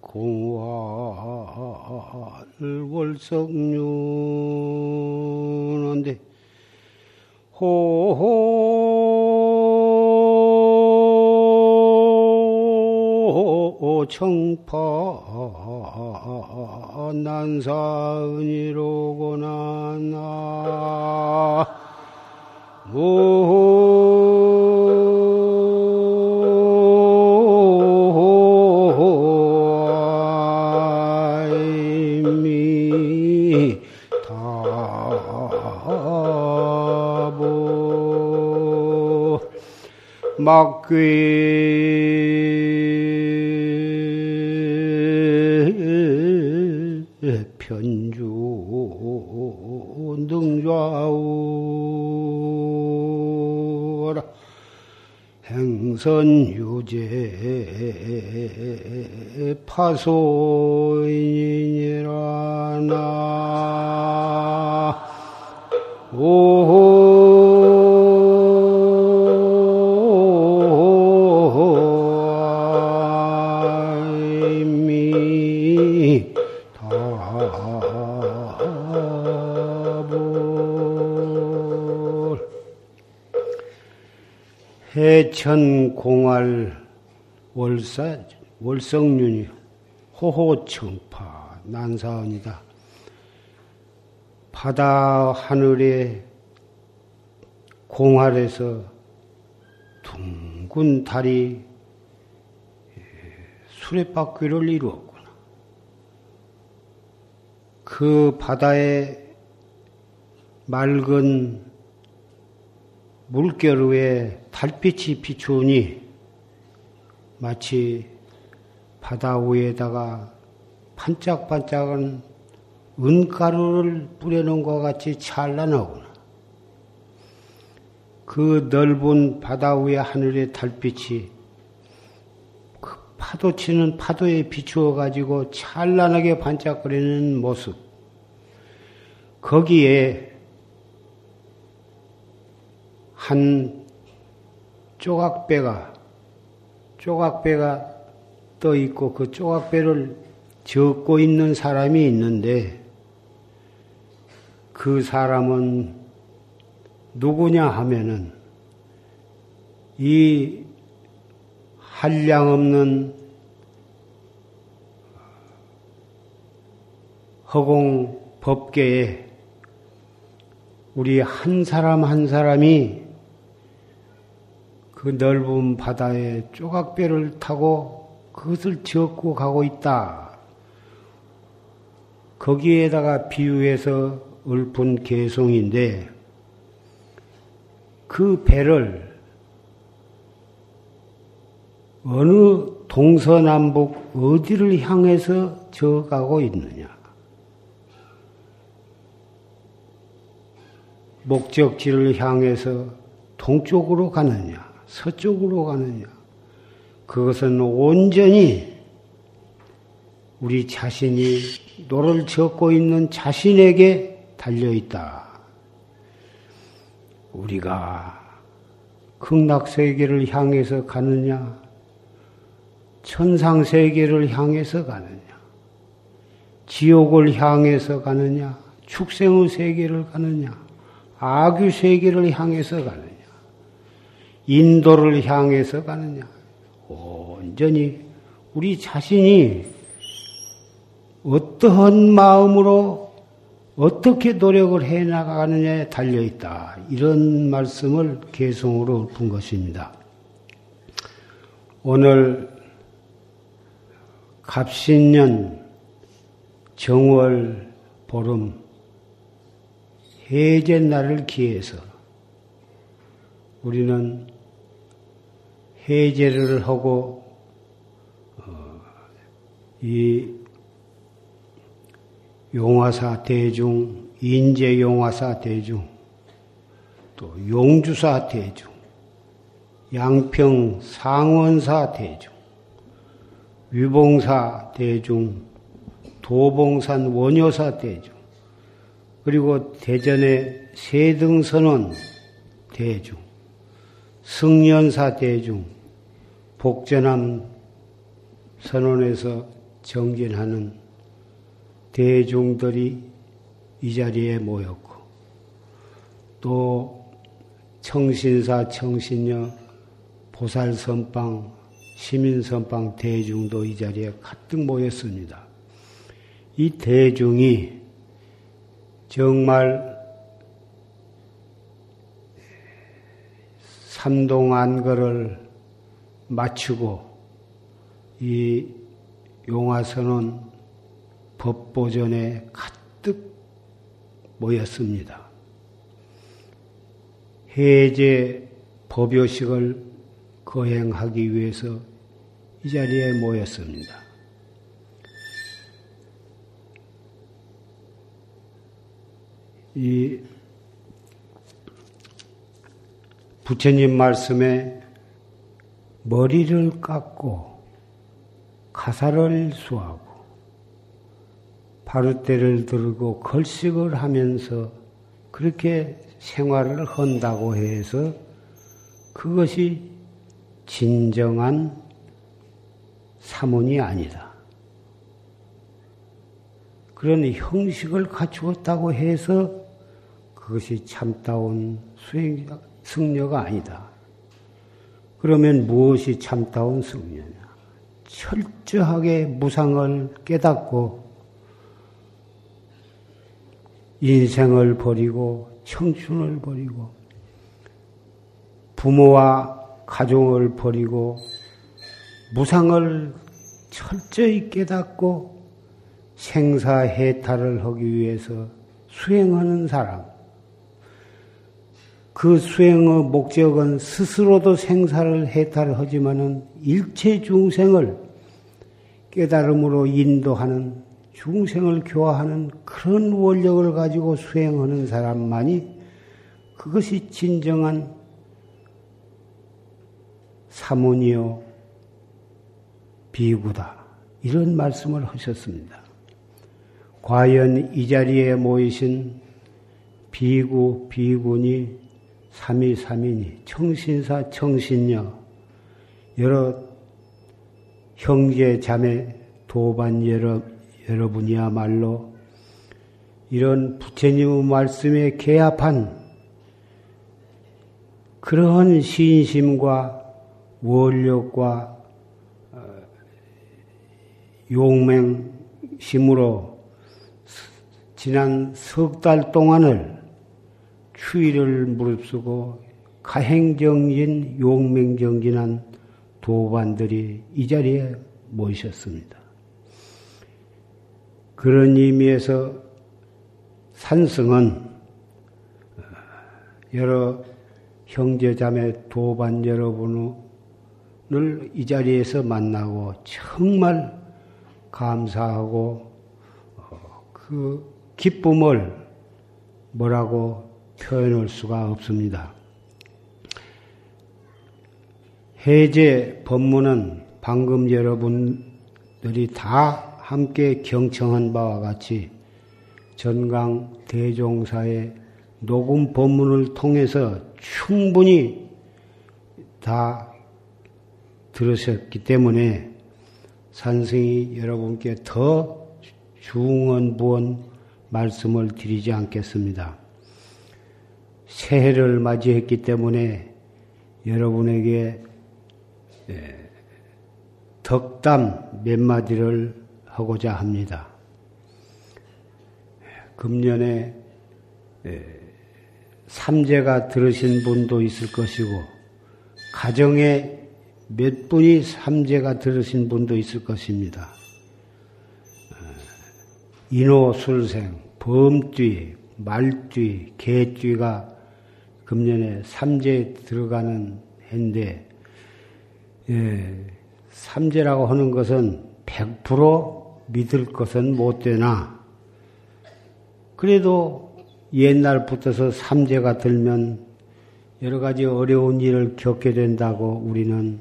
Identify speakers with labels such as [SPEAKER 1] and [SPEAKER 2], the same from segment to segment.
[SPEAKER 1] 공활 월석륜인데 호호 청파 난사은이로 막귀 선유제 파소인이라 나. 오미 다 해천 공할 월사 월성륜이 호호청파 난사원이다. 바다 하늘에 공활에서 둥근 달이 수레바퀴를 이루었구나. 그 바다의 맑은 물결 위에 달빛이 비추니 마치 바다 위에다가 반짝반짝한 은가루를 뿌려놓은 것 같이 찬란하구나. 그 넓은 바다 위의 하늘의 달빛이 그 파도 치는 파도에 비추어 가지고 찬란하게 반짝거리는 모습. 거기에 한 조각배가 조각배가 떠 있고 그 조각배를 적고 있는 사람이 있는데 그 사람은 누구냐 하면은 이 한량 없는 허공 법계에 우리 한 사람 한 사람이 그 넓은 바다에 조각배를 타고 그것을 지었고 가고 있다. 거기에다가 비유해서 읊은 개송인데 그 배를 어느 동서남북 어디를 향해서 저어가고 있느냐. 목적지를 향해서 동쪽으로 가느냐, 서쪽으로 가느냐. 그것은 온전히 우리 자신이 노를 젓고 있는 자신에게 달려있다. 우리가 극락세계를 향해서 가느냐, 천상세계를 향해서 가느냐, 지옥을 향해서 가느냐, 축생의 세계를 가느냐, 악유 세계를 향해서 가느냐, 인도를 향해서 가느냐, 온전히 우리 자신이 어떠한 마음으로 어떻게 노력을 해 나가느냐에 달려 있다. 이런 말씀을 개성으로 푼 것입니다. 오늘 갑신년 정월 보름 해제 날을 기해서 우리는 해제를 하고 어, 이 용화사 대중, 인제 용화사 대중, 또 용주사 대중, 양평 상원사 대중, 위봉사 대중, 도봉산 원효사 대중, 그리고 대전의 세등선원 대중, 승연사 대중, 복전함 선원에서 정진하는 대중들이 이 자리에 모였고, 또 청신사, 청신녀, 보살선방, 시민선방 대중도 이 자리에 가득 모였습니다. 이 대중이 정말 삼동 안거를 마치고 이 용화선은 법보전에 가득 모였습니다. 해제 법요식을 거행하기 위해서 이 자리에 모였습니다. 이 부처님 말씀에 머리를 깎고 가사를 수하고 바루대를 들고 걸식을 하면서 그렇게 생활을 한다고 해서 그것이 진정한 사문이 아니다. 그런 형식을 갖추었다고 해서 그것이 참다운 수행, 승려가 아니다. 그러면 무엇이 참다운 승려냐? 철저하게 무상을 깨닫고 인생을 버리고 청춘을 버리고 부모와 가족을 버리고 무상을 철저히 깨닫고 생사해탈을 하기 위해서 수행하는 사람. 그 수행의 목적은 스스로도 생사를 해탈하지만은 일체 중생을 깨달음으로 인도하는 중생을 교화하는 그런 원력을 가지고 수행하는 사람만이 그것이 진정한 사문이요 비구다. 이런 말씀을 하셨습니다. 과연 이 자리에 모이신 비구, 비군이 삼위, 삼인이 청신사, 청신녀, 여러 형제, 자매, 도반 여러 여러분이야말로 이런 부처님의 말씀에 개합한 그러한 신심과 원력과 어, 용맹심으로 지난 석 달 동안을 추위를 무릅쓰고 가행정진, 용맹정진한 도반들이 이 자리에 모이셨습니다. 그런 의미에서 산성은 어, 여러 형제자매 도반 여러분을 이 자리에서 만나고 정말 감사하고 어, 그 기쁨을 뭐라고 표현할 수가 없습니다. 해제 법문은 방금 여러분들이 다 함께 경청한 바와 같이 전강 대종사의 녹음 법문을 통해서 충분히 다 들으셨기 때문에 산승이 여러분께 더 중언부언 말씀을 드리지 않겠습니다. 새해를 맞이했기 때문에 여러분에게 예, 덕담 몇 마디를 하고자 합니다. 금년에 삼재가 들으신 분도 있을 것이고 가정에 몇 분이 삼재가 들으신 분도 있을 것입니다. 인호술생, 범쥐, 말쥐, 개쥐가 금년에 삼재에 들어가는 해인데 예, 삼재라고 하는 것은 100% 믿을 것은 못 되나 그래도 옛날부터서 삼재가 들면 여러 가지 어려운 일을 겪게 된다고 우리는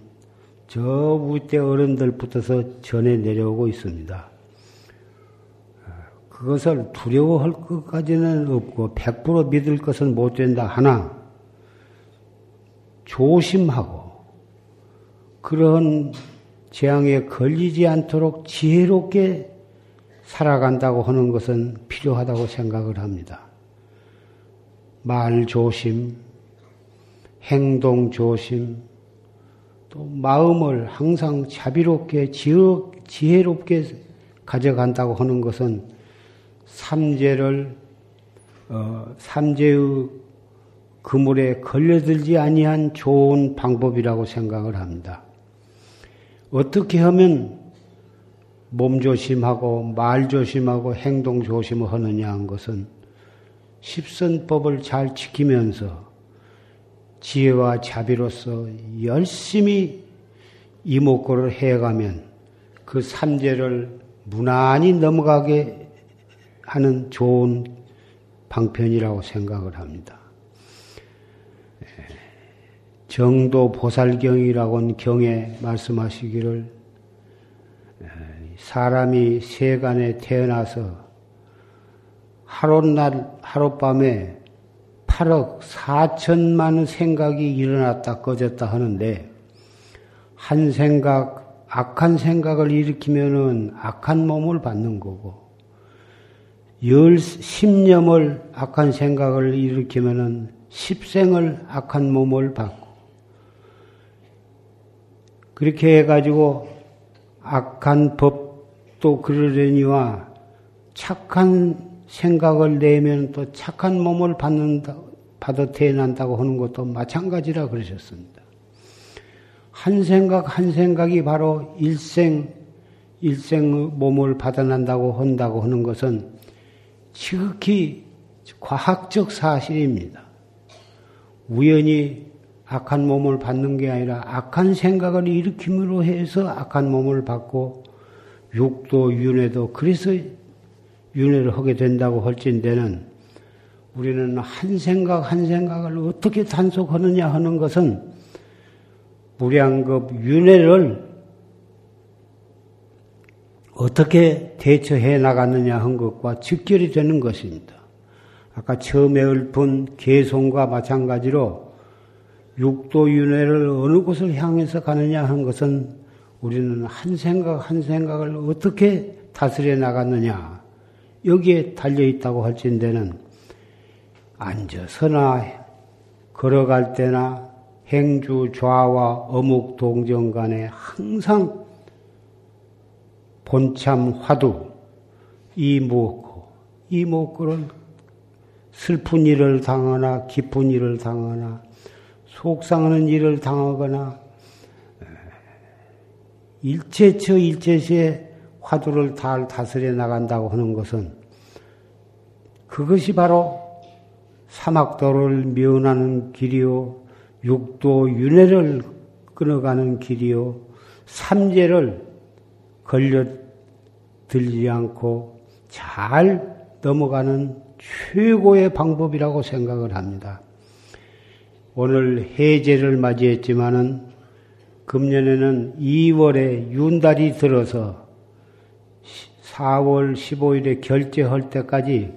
[SPEAKER 1] 저 우때 어른들부터서 전해 내려오고 있습니다. 그 그것을 두려워할 것까지는 없고 100% 믿을 것은 못 된다 하나 조심하고 그런 재앙에 걸리지 않도록 지혜롭게 살아간다고 하는 것은 필요하다고 생각을 합니다. 말 조심, 행동 조심, 또 마음을 항상 자비롭게 지혜롭게 가져간다고 하는 것은 삼재를 어, 삼재의 그물에 걸려들지 아니한 좋은 방법이라고 생각을 합니다. 어떻게 하면 몸 조심하고 말 조심하고 행동 조심을 하느냐 한 것은 십선법을 잘 지키면서 지혜와 자비로서 열심히 이목구를 해가면 그 삼재를 무난히 넘어가게 하는 좋은 방편이라고 생각을 합니다. 정도 보살경이라고는 경에 말씀하시기를 사람이 세간에 태어나서 하룻날, 하룻밤에 8억 4천만 생각이 일어났다 꺼졌다 하는데 한 생각, 악한 생각을 일으키면은 악한 몸을 받는 거고 열, 십념을 악한 생각을 일으키면은 십생을 악한 몸을 받고 그렇게 해가지고 악한 법도 그러려니와 착한 생각을 내면 또 착한 몸을 받는다, 받아 태어난다고 하는 것도 마찬가지라 그러셨습니다. 한 생각 한 생각이 바로 일생 일생 몸을 받아난다고 한다고 하는 것은 지극히 과학적 사실입니다. 우연히 악한 몸을 받는 게 아니라 악한 생각을 일으킴으로 해서 악한 몸을 받고 육도 윤회도 그래서 윤회를 하게 된다고 할진대는 우리는 한 생각 한 생각을 어떻게 단속하느냐 하는 것은 무량급 윤회를 어떻게 대처해 나갔느냐 한 것과 직결이 되는 것입니다. 아까 처음에 읊은 개송과 마찬가지로 육도 윤회를 어느 곳을 향해서 가느냐 한 것은 우리는 한 생각 한 생각을 어떻게 다스려 나갔느냐 여기에 달려 있다고 할진대는 앉아서나 걸어갈 때나 행주 좌와 어묵 동정 간에 항상 본참 화두 이목고 이목고를 슬픈 일을 당하나 기쁜 일을 당하나 속상하는 일을 당하거나 일체처 일체시에 화두를 잘 다스려 나간다고 하는 것은 그것이 바로 사막도를 면하는 길이요, 육도 윤회를 끊어가는 길이요, 삼재를 걸려들지 않고 잘 넘어가는 최고의 방법이라고 생각을 합니다. 오늘 해제를 맞이했지만은 금년에는 2월에 윤달이 들어서 4월 15일에 결제할 때까지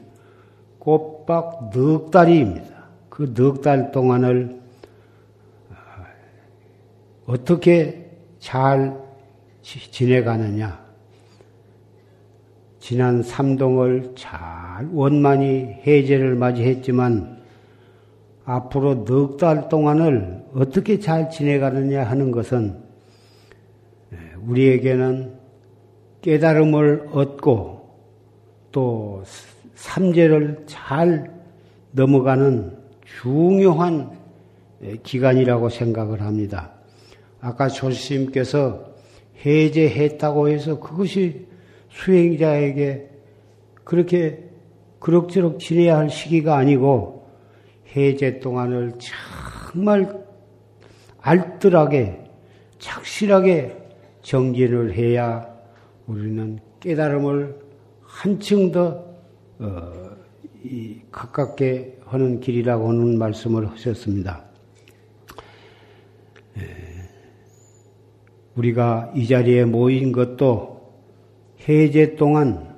[SPEAKER 1] 꼬박 넉 달입니다. 그 넉 달 동안을 어떻게 잘 지내가느냐. 지난 삼동을 잘 원만히 해제를 맞이했지만 앞으로 넉 달 동안을 어떻게 잘 지내가느냐 하는 것은 우리에게는 깨달음을 얻고 또 삼재를 잘 넘어가는 중요한 기간이라고 생각을 합니다. 아까 조스님께서 해제했다고 해서 그것이 수행자에게 그렇게 그럭저럭 지내야 할 시기가 아니고 해제 동안을 정말 알뜰하게 착실하게 정진을 해야 우리는 깨달음을 한층 더 어, 가깝게 하는 길이라고 하는 말씀을 하셨습니다. 우리가 이 자리에 모인 것도 해제 동안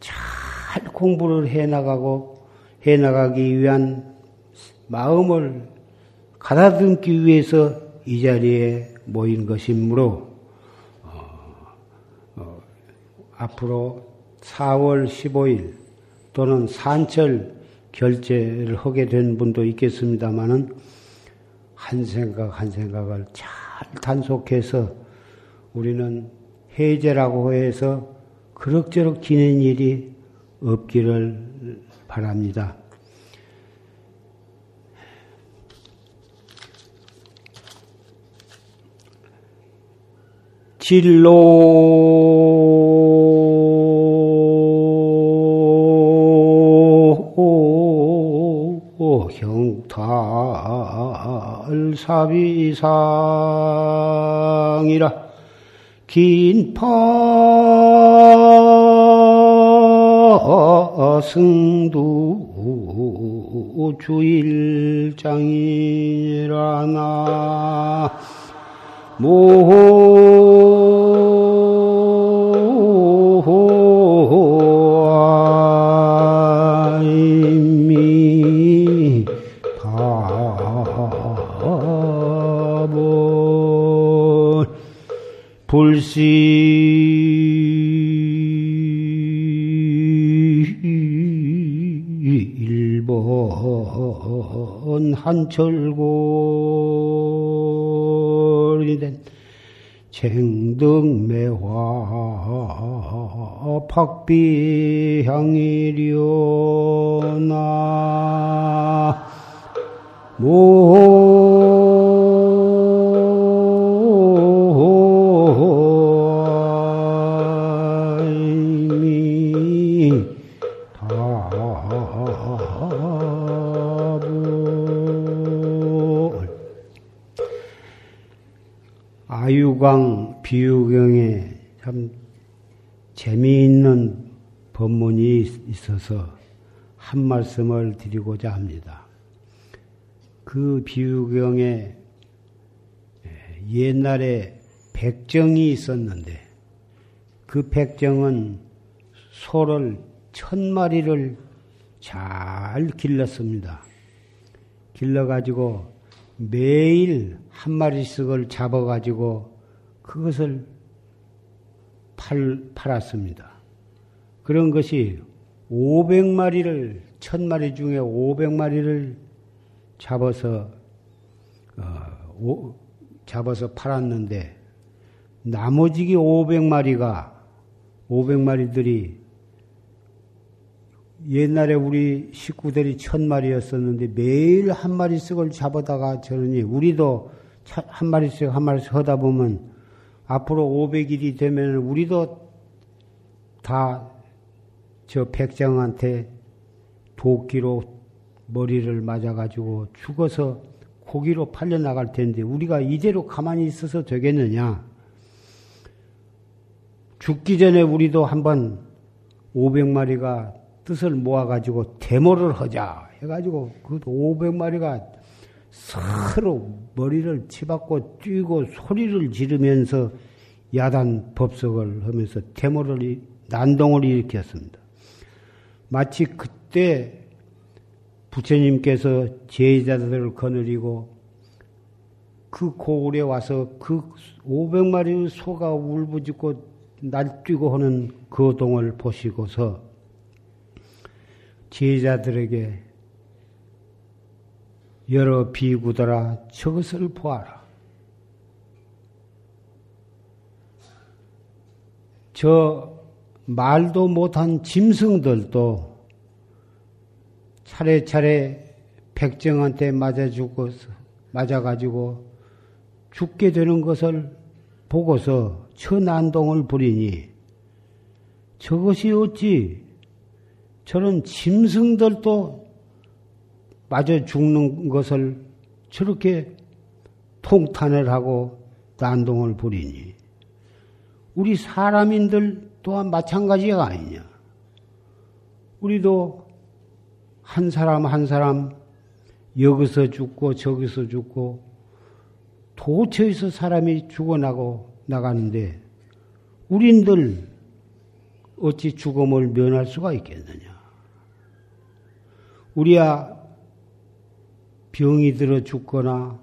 [SPEAKER 1] 잘 공부를 해 나가고 해 나가기 위한 마음을 가다듬기 위해서 이 자리에 모인 것이므로 어, 어, 앞으로 4월 15일 또는 산철 결제를 하게 된 분도 있겠습니다만은 한 생각 한 생각을 잘 단속해서 우리는 해제라고 해서 그럭저럭 지낸 일이 없기를 바랍니다. 진로 형 탈사비상이라 긴파 승두 주일장이라나 모 불시. 일본 한철골이 된 쟁등매화 박비향이려나. 모 비유경에 참 재미있는 법문이 있어서 한 말씀을 드리고자 합니다. 그 비유경에 옛날에 백정이 있었는데 그 백정은 소를 천 마리를 잘 길렀습니다. 길러가지고 매일 한 마리씩을 잡아가지고 그것을 팔, 팔았습니다. 그런 것이 500마리를, 1000마리 중에 500마리를 잡아서, 어, 오, 잡아서 팔았는데, 나머지 500마리가, 500마리들이 옛날에 우리 식구들이 천 마리였었는데 매일 한 마리씩을 잡아다가 저러니 우리도 한 마리씩 한 마리씩 하다 보면 앞으로 500일이 되면 우리도 다 저 백장한테 도끼로 머리를 맞아가지고 죽어서 고기로 팔려 나갈 텐데 우리가 이대로 가만히 있어서 되겠느냐? 죽기 전에 우리도 한번 500마리가 뜻을 모아가지고 데모를 하자 해가지고 그 500마리가 서로 머리를 치받고 뛰고 소리를 지르면서 야단 법석을 하면서 데모를 난동을 일으켰습니다. 마치 그때 부처님께서 제자들을 거느리고 그 고을에 와서 그 500마리 소가 울부짖고 날뛰고 하는 그 동을 보시고서 제자들에게 여러 비구더라 저것을 보아라. 저 말도 못한 짐승들도 차례차례 백정한테 맞아 죽어서 맞아가지고 죽게 되는 것을 보고서 천난동을 부리니 저것이 어찌 저런 짐승들도 맞아 죽는 것을 저렇게 통탄을 하고 난동을 부리니 우리 사람인들 또한 마찬가지가 아니냐. 우리도 한 사람 한 사람 여기서 죽고 저기서 죽고 도처에서 사람이 죽어나고 나가는데 우린들 어찌 죽음을 면할 수가 있겠느냐. 우리야 병이 들어 죽거나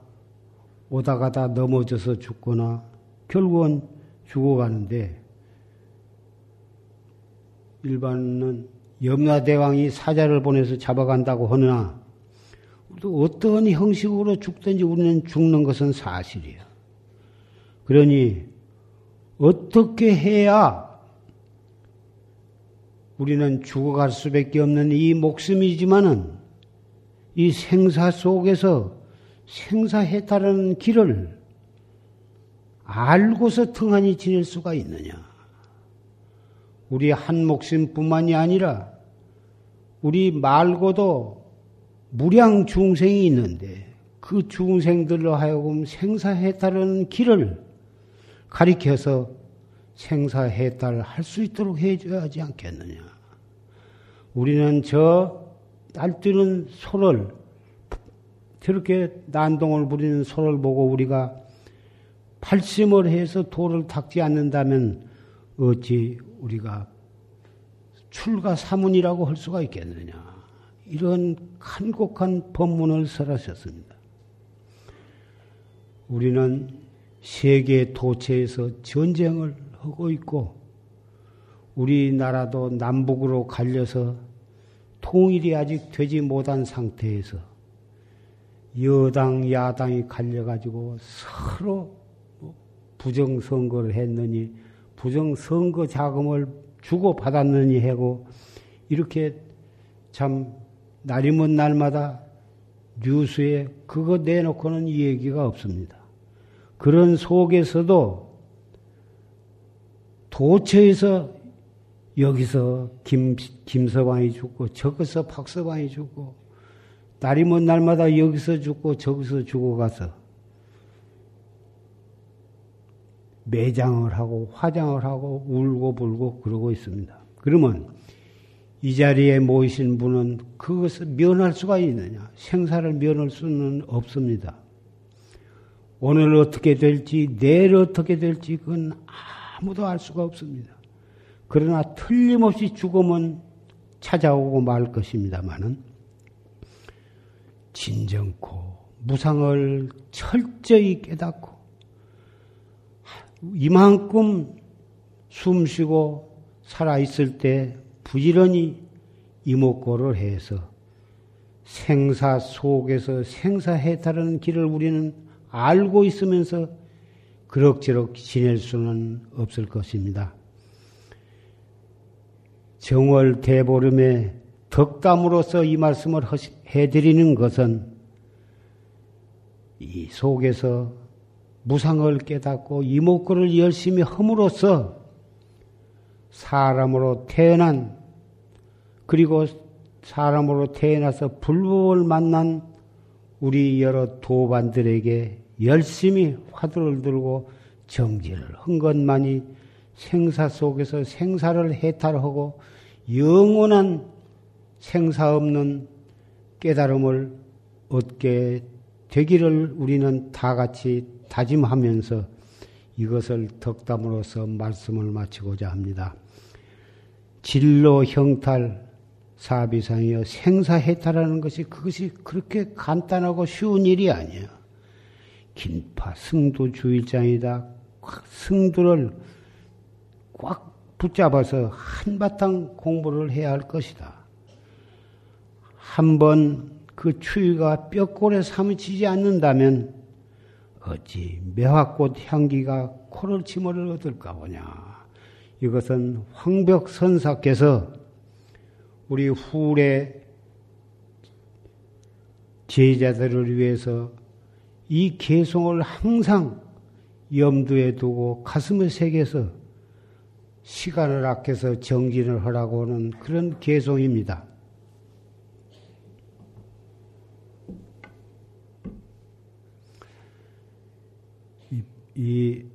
[SPEAKER 1] 오다 가다 넘어져서 죽거나 결국은 죽어가는데 일반은 염라대왕이 사자를 보내서 잡아간다고 하나 또 어떤 형식으로 죽든지 우리는 죽는 것은 사실이야. 그러니 어떻게 해야 우리는 죽어갈 수밖에 없는 이 목숨이지만은 이 생사 속에서 생사해탈하는 길을 알고서 등한히 지낼 수가 있느냐. 우리 한 목숨뿐만이 아니라 우리 말고도 무량 중생이 있는데 그 중생들로 하여금 생사해탈하는 길을 가리켜서 생사해탈을 할수 있도록 해줘야 하지 않겠느냐. 우리는 저 날뛰는 소를 저렇게 난동을 부리는 소를 보고 우리가 팔심을 해서 도를 닦지 않는다면 어찌 우리가 출가 사문이라고 할 수가 있겠느냐. 이런 간곡한 법문을 설하셨습니다. 우리는 세계 도처에서 전쟁을 하고 있고 우리나라도 남북으로 갈려서 통일이 아직 되지 못한 상태에서 여당, 야당이 갈려가지고 서로 뭐 부정 선거를 했느니 부정 선거 자금을 주고 받았느니 하고 이렇게 참 날이면 날마다 뉴스에 그거 내놓고는 얘기가 없습니다. 그런 속에서도 도처에서 여기서 김, 김서방이 죽고 저기서 박서방이 죽고 날이 먼 날마다 여기서 죽고 저기서 죽어가서 매장을 하고 화장을 하고 울고 불고 그러고 있습니다. 그러면 이 자리에 모이신 분은 그것을 면할 수가 있느냐? 생사를 면할 수는 없습니다. 오늘 어떻게 될지, 내일 어떻게 될지, 그건 아무도 알 수가 없습니다. 그러나 틀림없이 죽음은 찾아오고 말 것입니다만은, 진정코 무상을 철저히 깨닫고, 이만큼 숨 쉬고 살아있을 때 부지런히 이목고를 해서 생사 속에서 생사해탈하는 길을 우리는 알고 있으면서 그럭저럭 지낼 수는 없을 것입니다. 정월 대보름에 덕담으로서 이 말씀을 해드리는 것은 이 속에서 무상을 깨닫고 이목구를 열심히 함으로써 사람으로 태어난 그리고 사람으로 태어나서 불법을 만난 우리 여러 도반들에게 열심히 화두를 들고 정지를 한 것만이 생사 속에서 생사를 해탈하고 영원한 생사 없는 깨달음을 얻게 되기를 우리는 다 같이 다짐하면서 이것을 덕담으로서 말씀을 마치고자 합니다. 진로 형탈 사비상이여 생사 해탈하는 것이 그것이 그렇게 간단하고 쉬운 일이 아니에요. 긴파 승도 주일장이다. 승도를 꽉 붙잡아서 한바탕 공부를 해야 할 것이다. 한번 그 추위가 뼈골에 사무치지 않는다면 어찌 매화꽃 향기가 코를 치모를 얻을까 보냐. 이것은 황벽 선사께서 우리 후래 제자들을 위해서 이 개송을 항상 염두에 두고 가슴을 새겨서 시간을 아껴서 정진을 하라고 하는 그런 개송입니다. 이, 이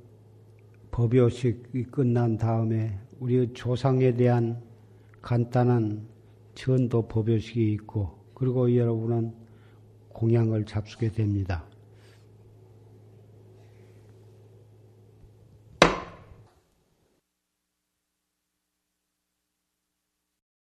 [SPEAKER 1] 법요식이 끝난 다음에 우리 조상에 대한 간단한 전도 법요식이 있고 그리고 여러분은 공양을 잡수게 됩니다.